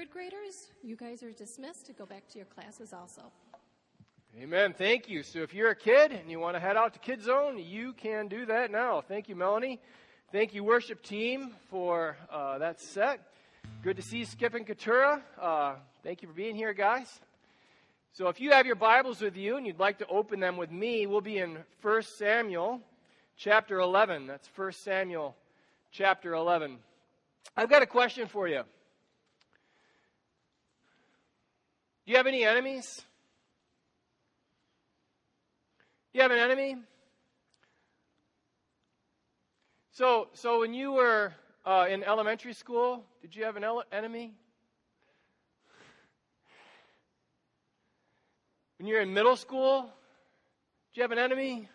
third graders, you guys are dismissed to go back to your classes also. Amen. Thank you. So if you're a kid and you want to head out to Kid Zone, you can do that now. Thank you, Melanie. Thank you, worship team, for uh, that set. Good to see Skip and Katura. Uh, thank you for being here, guys. So if you have your Bibles with you and you'd like to open them with me, we'll be in 1 Samuel chapter 11. That's 1 Samuel chapter 11. I've got a question for you. Do you have any enemies? Do you have an enemy? So, so when you were uh, in elementary school, did you have an ele- enemy? When you're in middle school, did you have an enemy?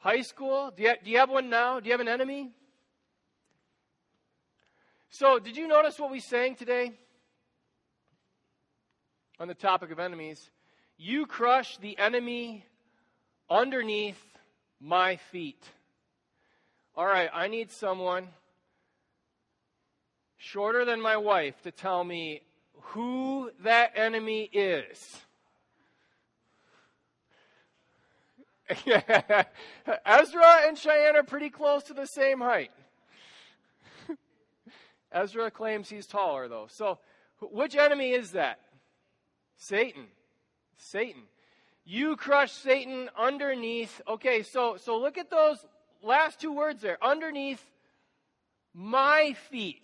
High school, do you, do you have one now? Do you have an enemy? So, did you notice what we sang today on the topic of enemies? You crush the enemy underneath my feet. All right, I need someone shorter than my wife to tell me who that enemy is. Ezra and Cheyenne are pretty close to the same height. Ezra claims he's taller, though. So, which enemy is that? Satan. Satan. You crush Satan underneath. Okay, so so look at those last two words there. Underneath my feet.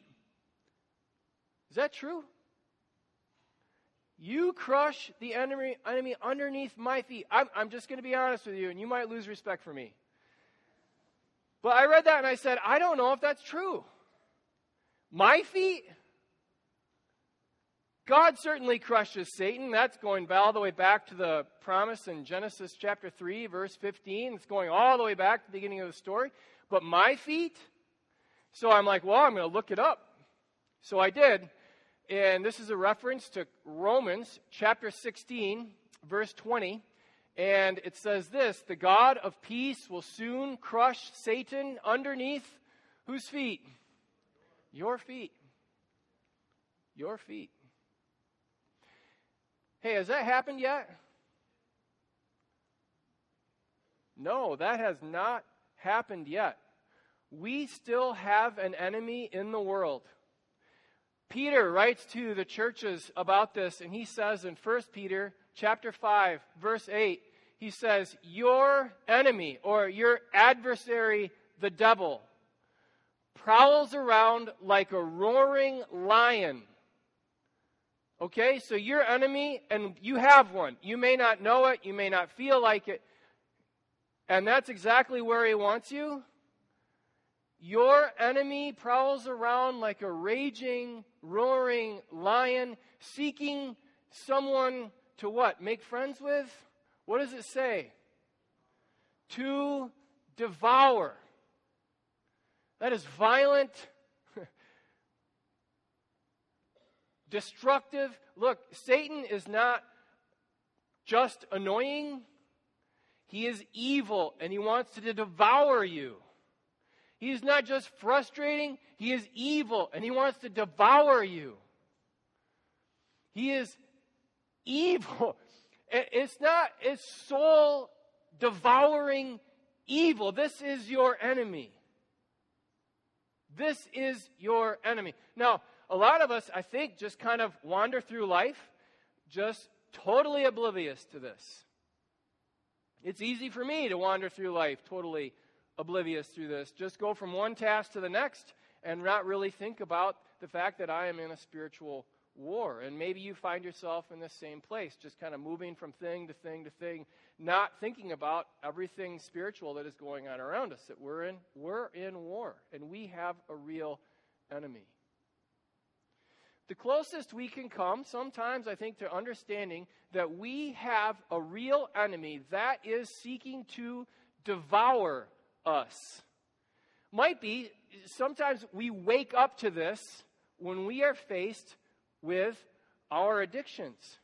Is that true? You crush the enemy, enemy underneath my feet. I'm, I'm just going to be honest with you, and you might lose respect for me. But I read that and I said, I don't know if that's true. My feet? God certainly crushes Satan. That's going all the way back to the promise in Genesis chapter 3, verse 15. It's going all the way back to the beginning of the story. But my feet? So I'm like, well, I'm going to look it up. So I did. And this is a reference to Romans chapter 16, verse 20. And it says this The God of peace will soon crush Satan underneath whose feet? Your feet. Your feet. Hey, has that happened yet? No, that has not happened yet. We still have an enemy in the world. Peter writes to the churches about this and he says in 1 Peter chapter 5 verse 8 he says your enemy or your adversary the devil prowls around like a roaring lion. Okay, so your enemy, and you have one. You may not know it, you may not feel like it, and that's exactly where he wants you. Your enemy prowls around like a raging, roaring lion, seeking someone to what? Make friends with? What does it say? To devour. That is violent, destructive. Look, Satan is not just annoying, he is evil and he wants to devour you. He is not just frustrating, he is evil and he wants to devour you. He is evil. It's not, it's soul devouring evil. This is your enemy. This is your enemy. Now, a lot of us, I think, just kind of wander through life just totally oblivious to this. It's easy for me to wander through life totally oblivious through this. Just go from one task to the next and not really think about the fact that I am in a spiritual war. And maybe you find yourself in the same place, just kind of moving from thing to thing to thing, not thinking about everything spiritual that is going on around us. That we're in we're in war and we have a real enemy. The closest we can come sometimes I think to understanding that we have a real enemy that is seeking to devour us might be sometimes we wake up to this when we are faced with our addictions.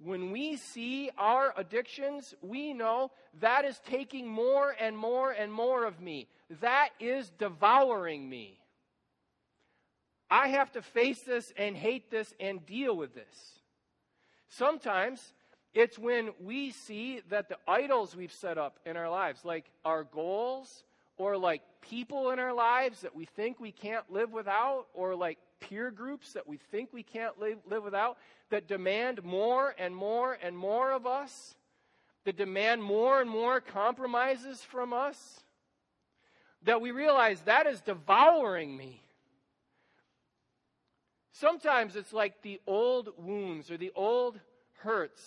When we see our addictions, we know that is taking more and more and more of me. That is devouring me. I have to face this and hate this and deal with this. Sometimes it's when we see that the idols we've set up in our lives, like our goals, or like people in our lives that we think we can't live without, or like peer groups that we think we can't live, live without, that demand more and more and more of us, that demand more and more compromises from us, that we realize that is devouring me. Sometimes it's like the old wounds or the old hurts.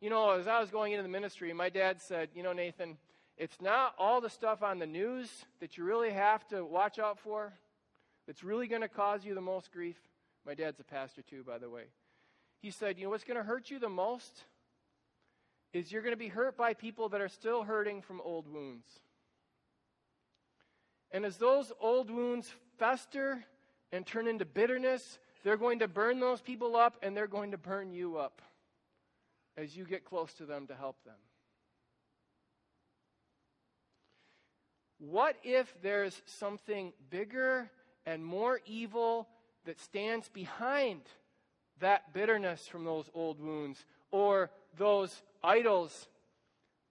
You know, as I was going into the ministry, my dad said, You know, Nathan, it's not all the stuff on the news that you really have to watch out for that's really going to cause you the most grief. My dad's a pastor too, by the way. He said, You know what's going to hurt you the most? Is you're going to be hurt by people that are still hurting from old wounds. And as those old wounds fester and turn into bitterness, they're going to burn those people up and they're going to burn you up as you get close to them to help them. What if there's something bigger and more evil that stands behind that bitterness from those old wounds or those idols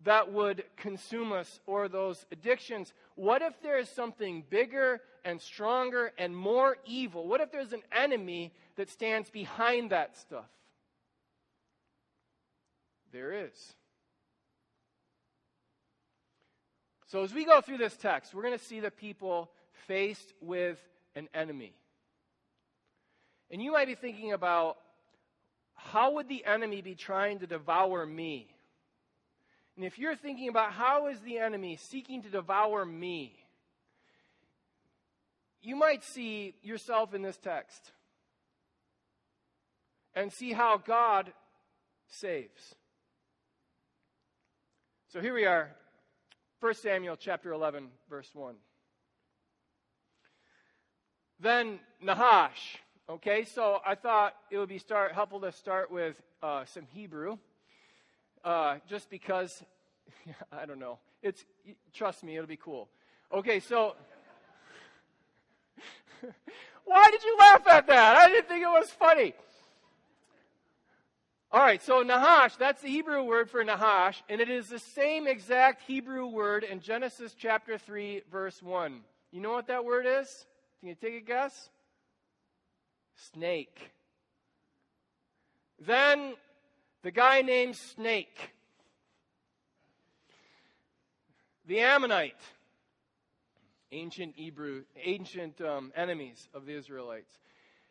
that would consume us or those addictions? What if there is something bigger and stronger and more evil? What if there's an enemy that stands behind that stuff? There is. So, as we go through this text, we're going to see the people faced with an enemy. And you might be thinking about how would the enemy be trying to devour me? And if you're thinking about how is the enemy seeking to devour me, you might see yourself in this text and see how God saves. So here we are, 1 Samuel chapter 11, verse 1. Then Nahash. Okay, so I thought it would be start, helpful to start with uh, some Hebrew, uh, just because, I don't know. It's trust me, it'll be cool. Okay, so why did you laugh at that? I didn't think it was funny. All right, so Nahash, that's the Hebrew word for Nahash, and it is the same exact Hebrew word in Genesis chapter 3, verse 1. You know what that word is? Can you take a guess? Snake. Then the guy named Snake, the Ammonite, ancient Hebrew, ancient um, enemies of the Israelites.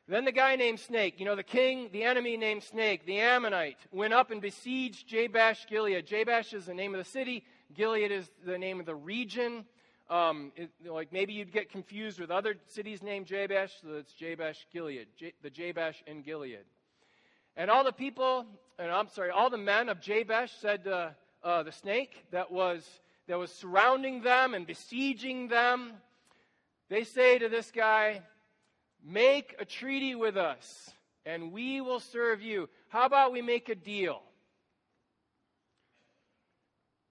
Then the guy named Snake, you know, the king, the enemy named Snake, the Ammonite, went up and besieged Jabesh Gilead. Jabesh is the name of the city, Gilead is the name of the region. Um, it, like maybe you'd get confused with other cities named Jabesh, so it's Jabesh Gilead, J- the Jabesh in Gilead. And all the people, and I'm sorry, all the men of Jabesh said to uh, the snake that was that was surrounding them and besieging them, they say to this guy, Make a treaty with us, and we will serve you. How about we make a deal?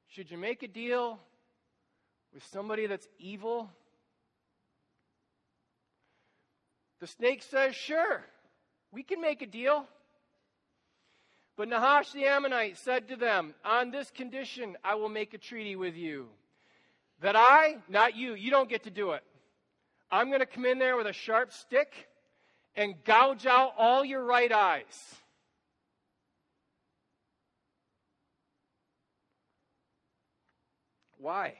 Should you make a deal with somebody that's evil? The snake says, Sure, we can make a deal. But Nahash the Ammonite said to them, On this condition I will make a treaty with you. That I, not you, you don't get to do it. I'm going to come in there with a sharp stick and gouge out all your right eyes. Why?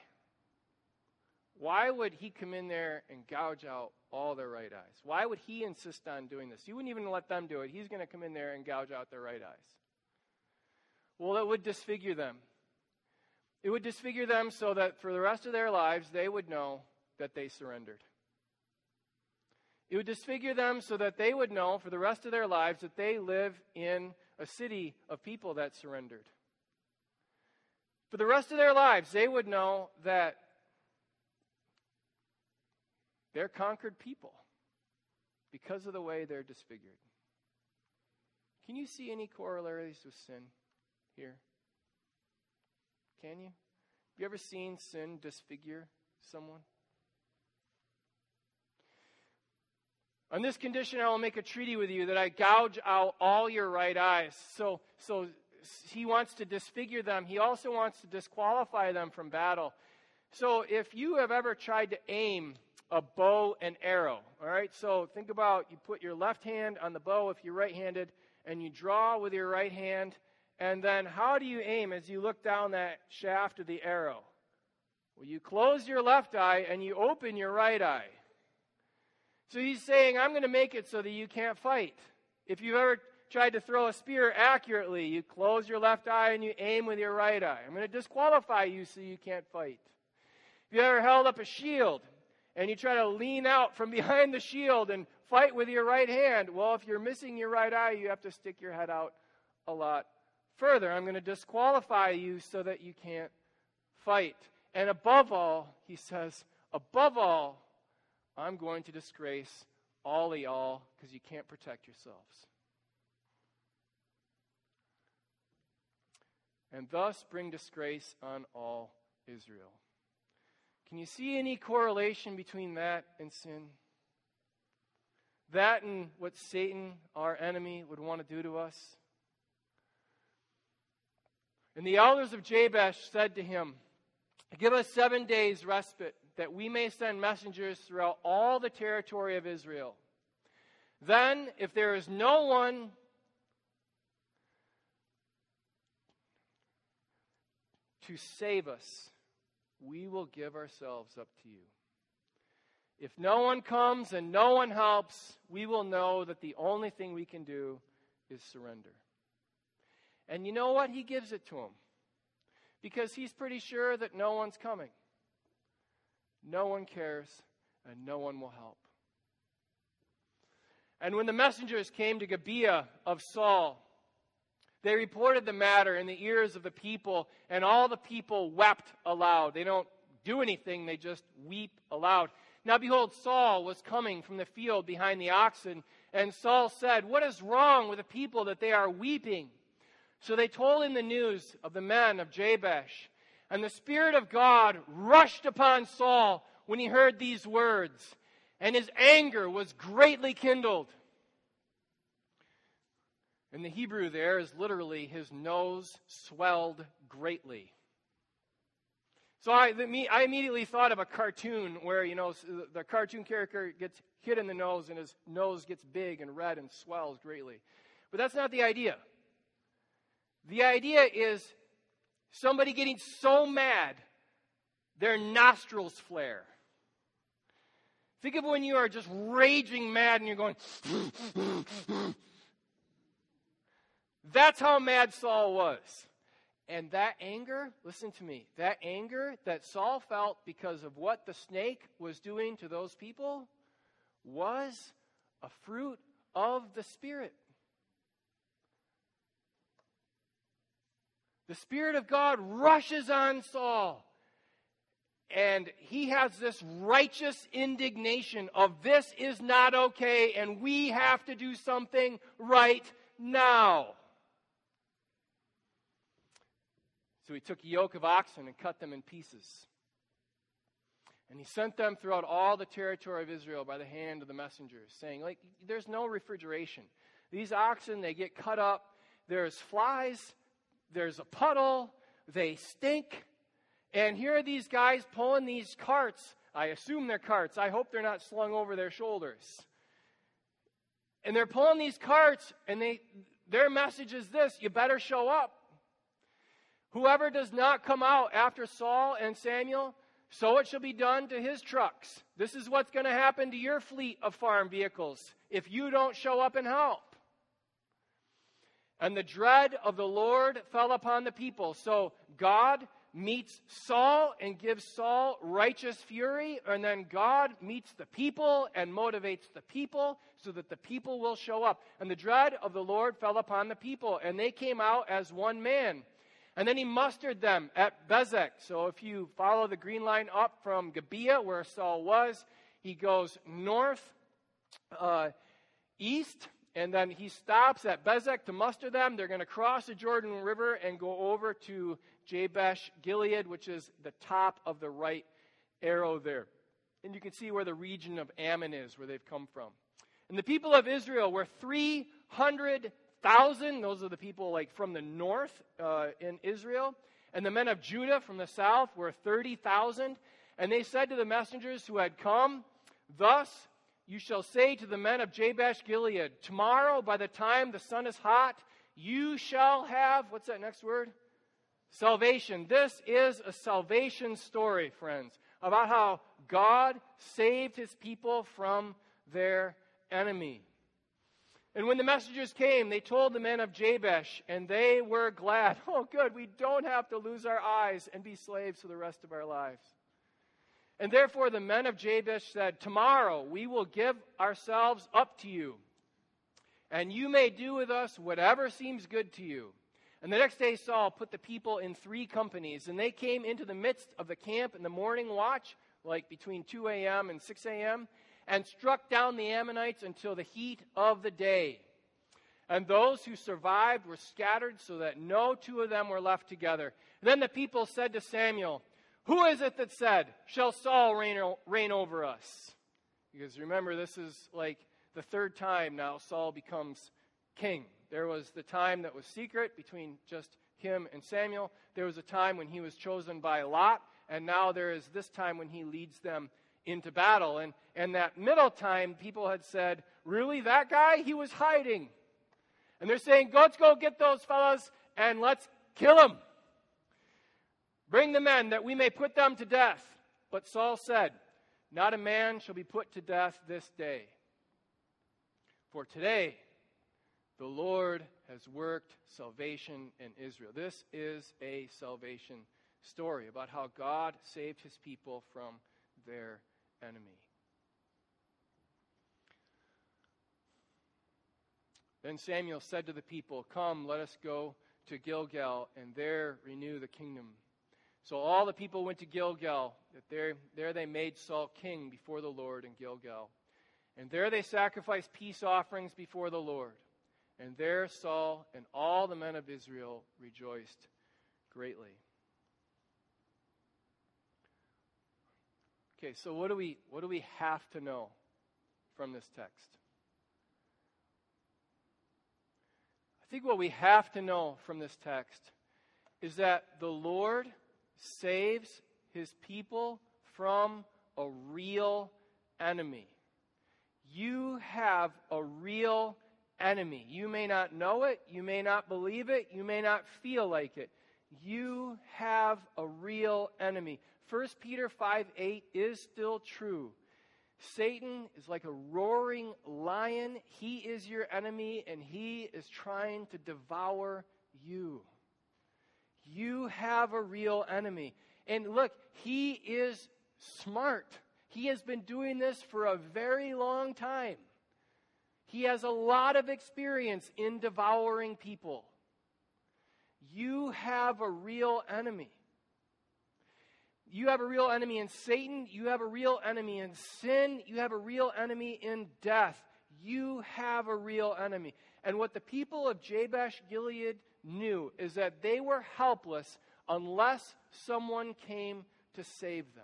Why would he come in there and gouge out all their right eyes? Why would he insist on doing this? He wouldn't even let them do it. He's going to come in there and gouge out their right eyes. Well, it would disfigure them. It would disfigure them so that for the rest of their lives, they would know that they surrendered. It would disfigure them so that they would know for the rest of their lives that they live in a city of people that surrendered. For the rest of their lives, they would know that they're conquered people because of the way they're disfigured. Can you see any corollaries with sin here? Can you? Have you ever seen sin disfigure someone? On this condition, I will make a treaty with you that I gouge out all your right eyes. So, so he wants to disfigure them. He also wants to disqualify them from battle. So, if you have ever tried to aim a bow and arrow, all right, so think about you put your left hand on the bow if you're right handed, and you draw with your right hand, and then how do you aim as you look down that shaft of the arrow? Well, you close your left eye and you open your right eye. So he's saying, I'm going to make it so that you can't fight. If you've ever tried to throw a spear accurately, you close your left eye and you aim with your right eye. I'm going to disqualify you so you can't fight. If you ever held up a shield and you try to lean out from behind the shield and fight with your right hand, well, if you're missing your right eye, you have to stick your head out a lot further. I'm going to disqualify you so that you can't fight. And above all, he says, above all, I'm going to disgrace all of y'all because you can't protect yourselves. And thus bring disgrace on all Israel. Can you see any correlation between that and sin? That and what Satan, our enemy, would want to do to us? And the elders of Jabesh said to him, Give us seven days' respite that we may send messengers throughout all the territory of Israel. Then, if there is no one to save us, we will give ourselves up to you. If no one comes and no one helps, we will know that the only thing we can do is surrender. And you know what? He gives it to him because he's pretty sure that no one's coming. No one cares, and no one will help. And when the messengers came to Gibeah of Saul, they reported the matter in the ears of the people, and all the people wept aloud. They don't do anything, they just weep aloud. Now, behold, Saul was coming from the field behind the oxen, and Saul said, What is wrong with the people that they are weeping? So they told him the news of the men of Jabesh. And the Spirit of God rushed upon Saul when he heard these words, and his anger was greatly kindled. And the Hebrew there is literally his nose swelled greatly. So I, I immediately thought of a cartoon where, you know, the cartoon character gets hit in the nose and his nose gets big and red and swells greatly. But that's not the idea. The idea is somebody getting so mad their nostrils flare. Think of when you are just raging mad and you're going. That's how mad Saul was. And that anger, listen to me, that anger that Saul felt because of what the snake was doing to those people was a fruit of the Spirit. The Spirit of God rushes on Saul. And he has this righteous indignation of this is not okay and we have to do something right now. So he took a yoke of oxen and cut them in pieces. And he sent them throughout all the territory of Israel by the hand of the messengers, saying, like, there's no refrigeration. These oxen, they get cut up. There's flies there's a puddle, they stink. And here are these guys pulling these carts. I assume they're carts. I hope they're not slung over their shoulders. And they're pulling these carts, and they, their message is this you better show up. Whoever does not come out after Saul and Samuel, so it shall be done to his trucks. This is what's going to happen to your fleet of farm vehicles if you don't show up and help. And the dread of the Lord fell upon the people. So God meets Saul and gives Saul righteous fury, and then God meets the people and motivates the people so that the people will show up. And the dread of the Lord fell upon the people, and they came out as one man. And then he mustered them at Bezek. So if you follow the green line up from Gibeah, where Saul was, he goes north, uh, east, and then he stops at Bezek to muster them. They're going to cross the Jordan River and go over to Jabesh Gilead, which is the top of the right arrow there. And you can see where the region of Ammon is, where they've come from. And the people of Israel were 300,000. Those are the people like from the north uh, in Israel. And the men of Judah from the south were 30,000. And they said to the messengers who had come, Thus you shall say to the men of Jabesh Gilead, Tomorrow, by the time the sun is hot, you shall have, what's that next word? Salvation. This is a salvation story, friends, about how God saved his people from their enemy. And when the messengers came, they told the men of Jabesh, and they were glad. Oh, good, we don't have to lose our eyes and be slaves for the rest of our lives. And therefore, the men of Jabesh said, Tomorrow we will give ourselves up to you, and you may do with us whatever seems good to you. And the next day, Saul put the people in three companies, and they came into the midst of the camp in the morning watch, like between 2 a.m. and 6 a.m., and struck down the Ammonites until the heat of the day. And those who survived were scattered so that no two of them were left together. Then the people said to Samuel, Who is it that said, Shall Saul reign, reign over us? Because remember, this is like the third time now Saul becomes king. There was the time that was secret between just him and Samuel. There was a time when he was chosen by Lot. And now there is this time when he leads them into battle. And, and that middle time, people had said, Really, that guy? He was hiding. And they're saying, Let's go get those fellows and let's kill them. Bring the men that we may put them to death. But Saul said, Not a man shall be put to death this day. For today the Lord has worked salvation in Israel. This is a salvation story about how God saved his people from their enemy. Then Samuel said to the people, Come, let us go to Gilgal, and there renew the kingdom. So all the people went to Gilgal, that there, there they made Saul king before the Lord in Gilgal. And there they sacrificed peace offerings before the Lord. And there Saul and all the men of Israel rejoiced greatly. Okay, so what do we what do we have to know from this text? I think what we have to know from this text is that the Lord saves his people from a real enemy. You have a real enemy. You may not know it, you may not believe it, you may not feel like it. You have a real enemy. 1 Peter 5 8 is still true. Satan is like a roaring lion. He is your enemy, and he is trying to devour you. You have a real enemy. And look, he is smart. He has been doing this for a very long time. He has a lot of experience in devouring people. You have a real enemy. You have a real enemy in Satan. You have a real enemy in sin. You have a real enemy in death. You have a real enemy. And what the people of Jabesh Gilead knew is that they were helpless unless someone came to save them.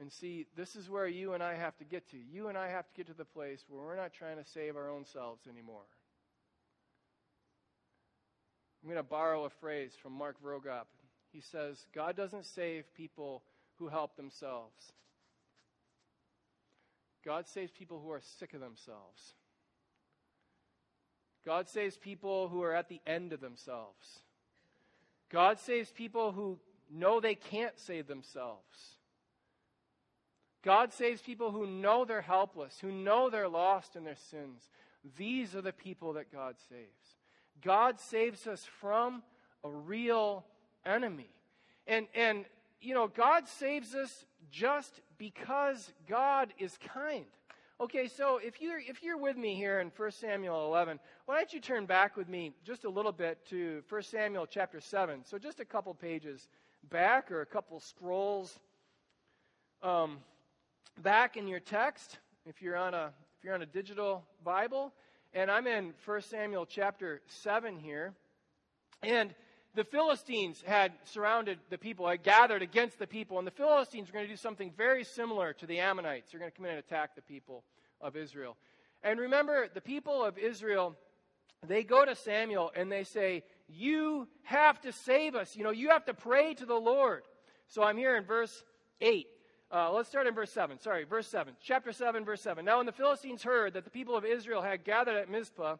And see, this is where you and I have to get to. You and I have to get to the place where we're not trying to save our own selves anymore. I'm going to borrow a phrase from Mark Vroegop. He says, God doesn't save people who help themselves. God saves people who are sick of themselves. God saves people who are at the end of themselves. God saves people who know they can't save themselves. God saves people who know they're helpless, who know they're lost in their sins. These are the people that God saves. God saves us from a real enemy. And, and you know, God saves us just because God is kind. Okay, so if you're, if you're with me here in 1 Samuel 11, why don't you turn back with me just a little bit to 1 Samuel chapter 7. So just a couple pages back or a couple scrolls. Um, back in your text, if you're on a if you're on a digital Bible, and I'm in 1 Samuel chapter 7 here. And the Philistines had surrounded the people, had gathered against the people, and the Philistines are going to do something very similar to the Ammonites. They're going to come in and attack the people of Israel. And remember, the people of Israel, they go to Samuel and they say, You have to save us. You know, you have to pray to the Lord. So I'm here in verse 8. Uh, let's start in verse 7. Sorry, verse 7. Chapter 7, verse 7. Now, when the Philistines heard that the people of Israel had gathered at Mizpah,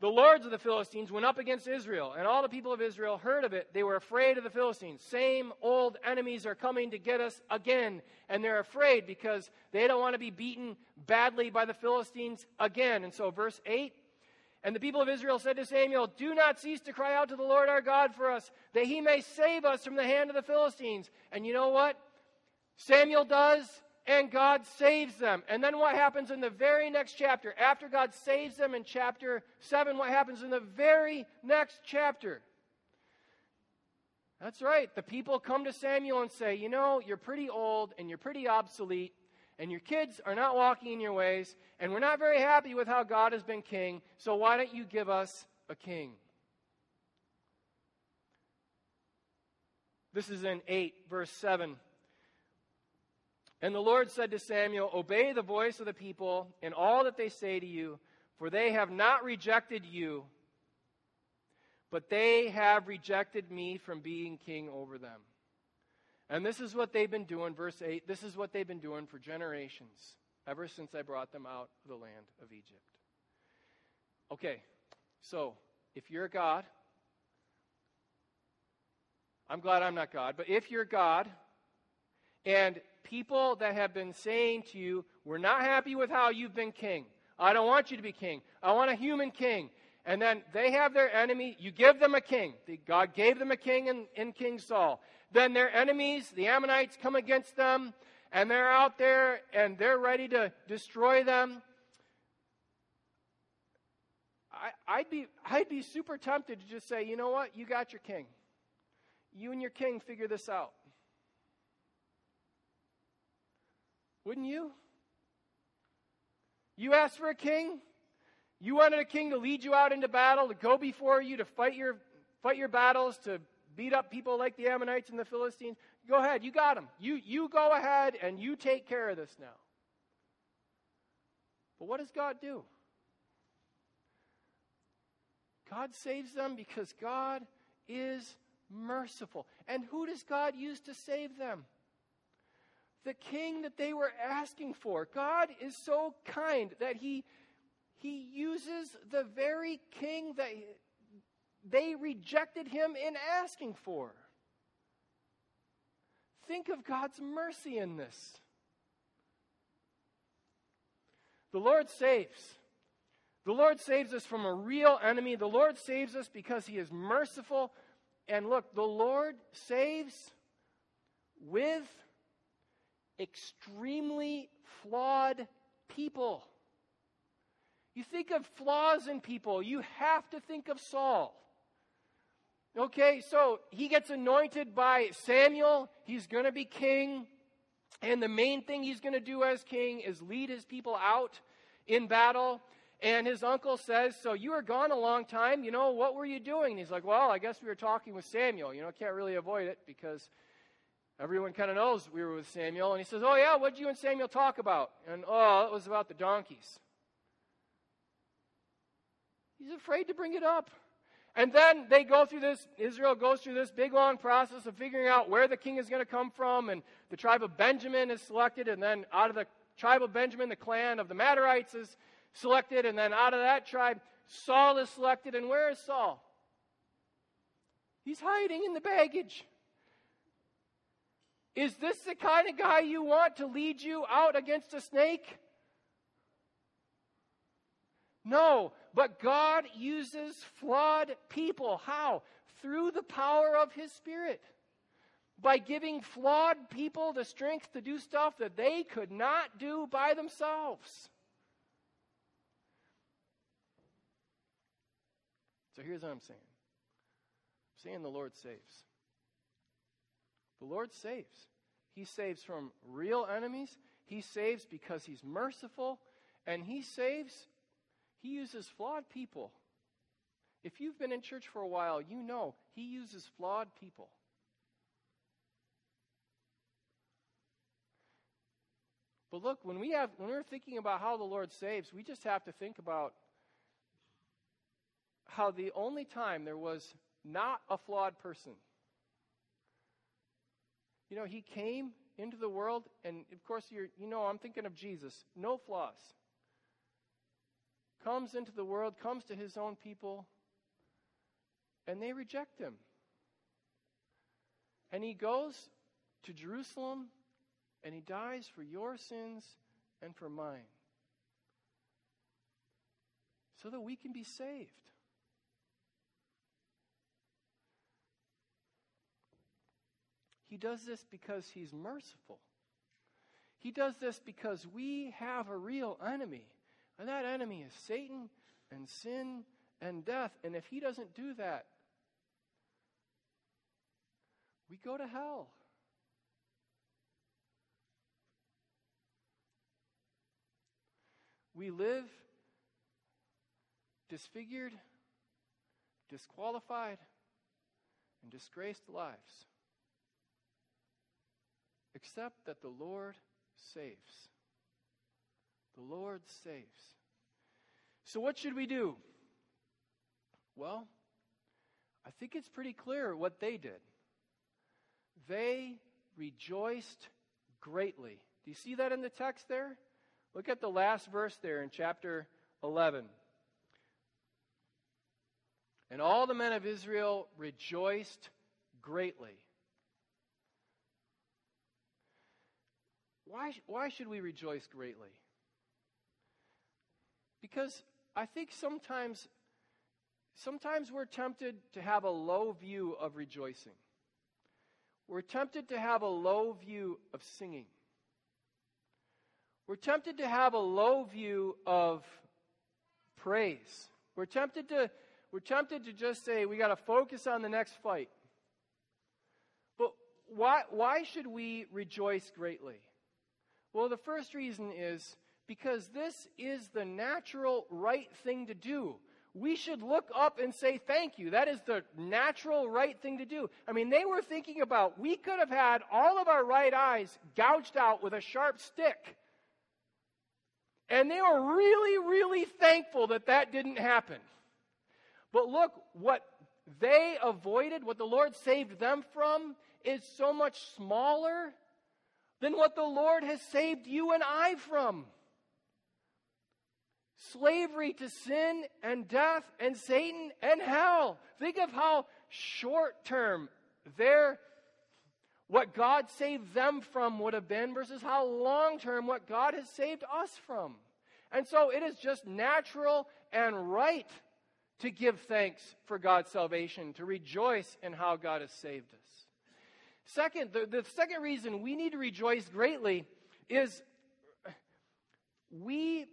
the lords of the Philistines went up against Israel, and all the people of Israel heard of it. They were afraid of the Philistines. Same old enemies are coming to get us again. And they're afraid because they don't want to be beaten badly by the Philistines again. And so, verse 8 And the people of Israel said to Samuel, Do not cease to cry out to the Lord our God for us, that he may save us from the hand of the Philistines. And you know what? Samuel does and God saves them. And then what happens in the very next chapter? After God saves them in chapter 7, what happens in the very next chapter? That's right. The people come to Samuel and say, You know, you're pretty old and you're pretty obsolete, and your kids are not walking in your ways, and we're not very happy with how God has been king, so why don't you give us a king? This is in 8, verse 7. And the Lord said to Samuel, Obey the voice of the people in all that they say to you, for they have not rejected you, but they have rejected me from being king over them. And this is what they've been doing, verse 8. This is what they've been doing for generations, ever since I brought them out of the land of Egypt. Okay, so if you're God, I'm glad I'm not God, but if you're God, and people that have been saying to you, We're not happy with how you've been king. I don't want you to be king. I want a human king. And then they have their enemy. You give them a king. God gave them a king in, in King Saul. Then their enemies, the Ammonites, come against them, and they're out there and they're ready to destroy them. I, would be, I'd be super tempted to just say, you know what? You got your king. You and your king figure this out. Wouldn't you? You asked for a king? You wanted a king to lead you out into battle, to go before you, to fight your, fight your battles, to beat up people like the Ammonites and the Philistines. Go ahead, you got them. You, you go ahead and you take care of this now. But what does God do? God saves them because God is merciful. And who does God use to save them? The king that they were asking for. God is so kind that he, he uses the very king that they rejected him in asking for. Think of God's mercy in this. The Lord saves. The Lord saves us from a real enemy. The Lord saves us because He is merciful. And look, the Lord saves with extremely flawed people. You think of flaws in people, you have to think of Saul. Okay, so he gets anointed by Samuel. He's going to be king. And the main thing he's going to do as king is lead his people out in battle. And his uncle says, So you were gone a long time. You know, what were you doing? And he's like, Well, I guess we were talking with Samuel. You know, can't really avoid it because Everyone kind of knows we were with Samuel. And he says, Oh, yeah, what did you and Samuel talk about? And, oh, it was about the donkeys. He's afraid to bring it up. And then they go through this, Israel goes through this big long process of figuring out where the king is going to come from. And the tribe of Benjamin is selected. And then out of the tribe of Benjamin, the clan of the Matarites is selected. And then out of that tribe, Saul is selected. And where is Saul? He's hiding in the baggage. Is this the kind of guy you want to lead you out against a snake? No, but God uses flawed people. How? Through the power of His Spirit. By giving flawed people the strength to do stuff that they could not do by themselves. So here's what I'm saying I'm saying the Lord saves. The Lord saves. He saves from real enemies. He saves because He's merciful. And He saves, He uses flawed people. If you've been in church for a while, you know He uses flawed people. But look, when we have when we're thinking about how the Lord saves, we just have to think about how the only time there was not a flawed person. You know, he came into the world, and of course, you know, I'm thinking of Jesus, no flaws. Comes into the world, comes to his own people, and they reject him. And he goes to Jerusalem, and he dies for your sins and for mine, so that we can be saved. He does this because he's merciful. He does this because we have a real enemy. And that enemy is Satan and sin and death. And if he doesn't do that, we go to hell. We live disfigured, disqualified, and disgraced lives except that the Lord saves. The Lord saves. So, what should we do? Well, I think it's pretty clear what they did. They rejoiced greatly. Do you see that in the text there? Look at the last verse there in chapter 11. And all the men of Israel rejoiced greatly. Why, why should we rejoice greatly? Because I think sometimes, sometimes we're tempted to have a low view of rejoicing. We're tempted to have a low view of singing. We're tempted to have a low view of praise. We're tempted to, we're tempted to just say we got to focus on the next fight. But why, why should we rejoice greatly? Well, the first reason is because this is the natural right thing to do. We should look up and say thank you. That is the natural right thing to do. I mean, they were thinking about we could have had all of our right eyes gouged out with a sharp stick. And they were really, really thankful that that didn't happen. But look, what they avoided, what the Lord saved them from, is so much smaller than what the Lord has saved you and I from. Slavery to sin and death and Satan and hell. Think of how short term their what God saved them from would have been versus how long term what God has saved us from. And so it is just natural and right to give thanks for God's salvation, to rejoice in how God has saved us. Second, the, the second reason we need to rejoice greatly is we,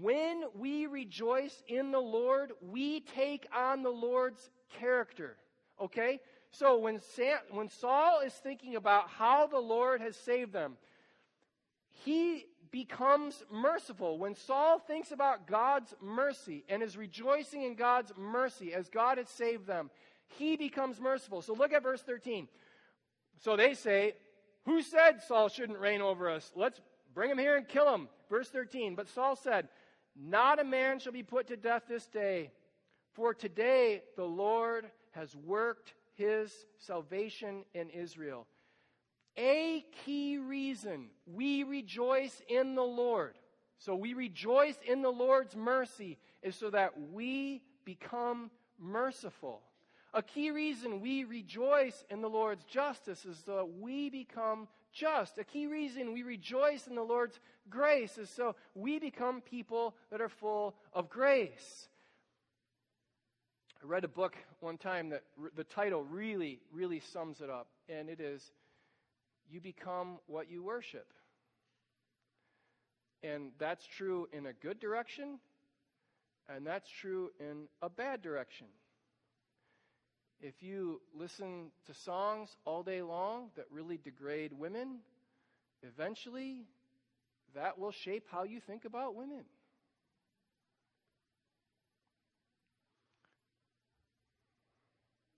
when we rejoice in the Lord, we take on the Lord's character. Okay? So when, Sam, when Saul is thinking about how the Lord has saved them, he becomes merciful. When Saul thinks about God's mercy and is rejoicing in God's mercy as God has saved them, he becomes merciful. So look at verse 13. So they say, Who said Saul shouldn't reign over us? Let's bring him here and kill him. Verse 13. But Saul said, Not a man shall be put to death this day, for today the Lord has worked his salvation in Israel. A key reason we rejoice in the Lord, so we rejoice in the Lord's mercy, is so that we become merciful. A key reason we rejoice in the Lord's justice is so that we become just. A key reason we rejoice in the Lord's grace is so we become people that are full of grace. I read a book one time that the title really, really sums it up, and it is You Become What You Worship. And that's true in a good direction, and that's true in a bad direction. If you listen to songs all day long that really degrade women, eventually that will shape how you think about women.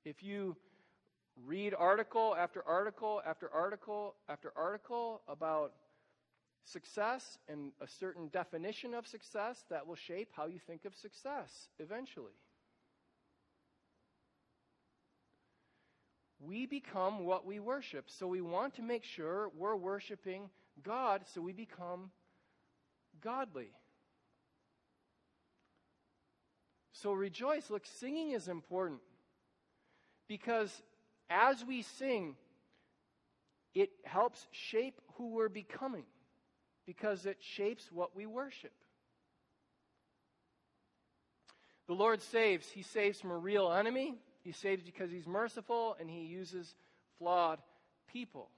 If you read article after article after article after article about success and a certain definition of success, that will shape how you think of success eventually. We become what we worship. So we want to make sure we're worshiping God so we become godly. So rejoice. Look, singing is important because as we sing, it helps shape who we're becoming because it shapes what we worship. The Lord saves. He saves from a real enemy. He saves because He's merciful and He uses flawed people.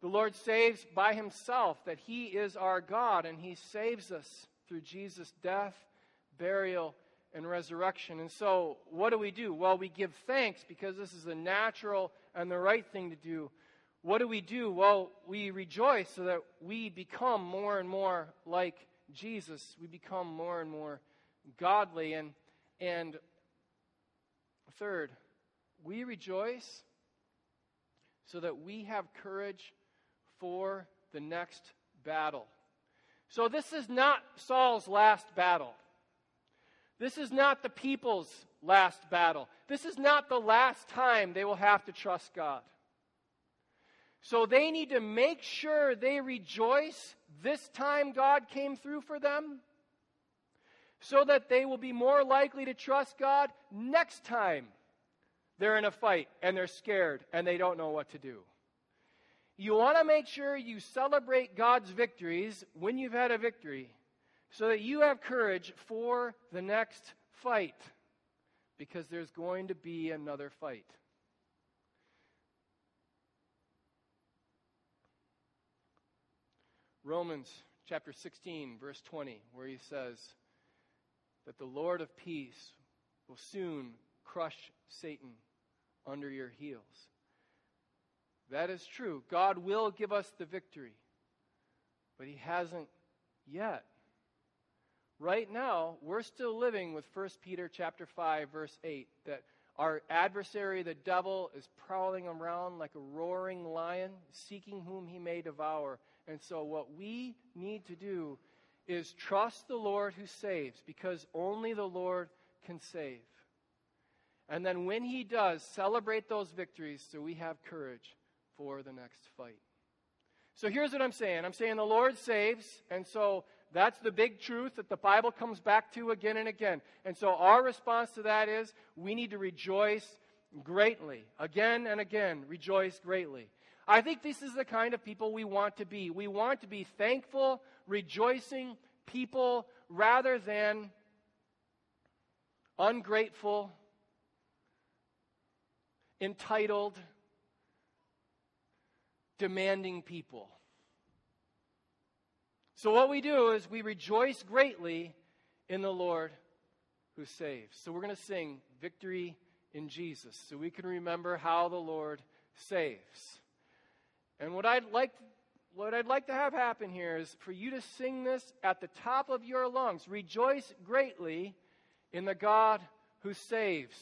The Lord saves by Himself, that He is our God, and He saves us through Jesus' death, burial, and resurrection. And so, what do we do? Well, we give thanks because this is the natural and the right thing to do. What do we do? Well, we rejoice so that we become more and more like Jesus. We become more and more godly. And, and third, we rejoice so that we have courage for the next battle. So, this is not Saul's last battle. This is not the people's last battle. This is not the last time they will have to trust God. So they need to make sure they rejoice this time God came through for them so that they will be more likely to trust God next time they're in a fight and they're scared and they don't know what to do. You want to make sure you celebrate God's victories when you've had a victory so that you have courage for the next fight because there's going to be another fight. Romans chapter 16, verse 20, where he says that the Lord of peace will soon crush Satan under your heels. That is true. God will give us the victory, but He hasn't yet. Right now, we're still living with 1 Peter chapter 5 verse 8 that our adversary the devil is prowling around like a roaring lion seeking whom he may devour. And so what we need to do is trust the Lord who saves because only the Lord can save. And then when he does, celebrate those victories so we have courage for the next fight. So here's what I'm saying I'm saying the Lord saves, and so that's the big truth that the Bible comes back to again and again. And so our response to that is we need to rejoice greatly. Again and again, rejoice greatly. I think this is the kind of people we want to be. We want to be thankful, rejoicing people rather than ungrateful, entitled, demanding people. So, what we do is we rejoice greatly in the Lord who saves. So, we're going to sing Victory in Jesus so we can remember how the Lord saves. And what I'd like what I'd like to have happen here is for you to sing this at the top of your lungs. Rejoice greatly in the God who saves.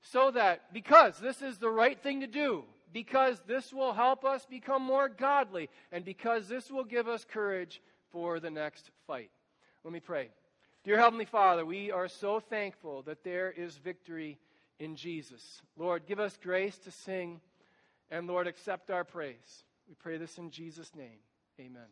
So that, because this is the right thing to do, because this will help us become more godly, and because this will give us courage for the next fight. Let me pray. Dear Heavenly Father, we are so thankful that there is victory in Jesus. Lord, give us grace to sing, and Lord, accept our praise. We pray this in Jesus' name. Amen.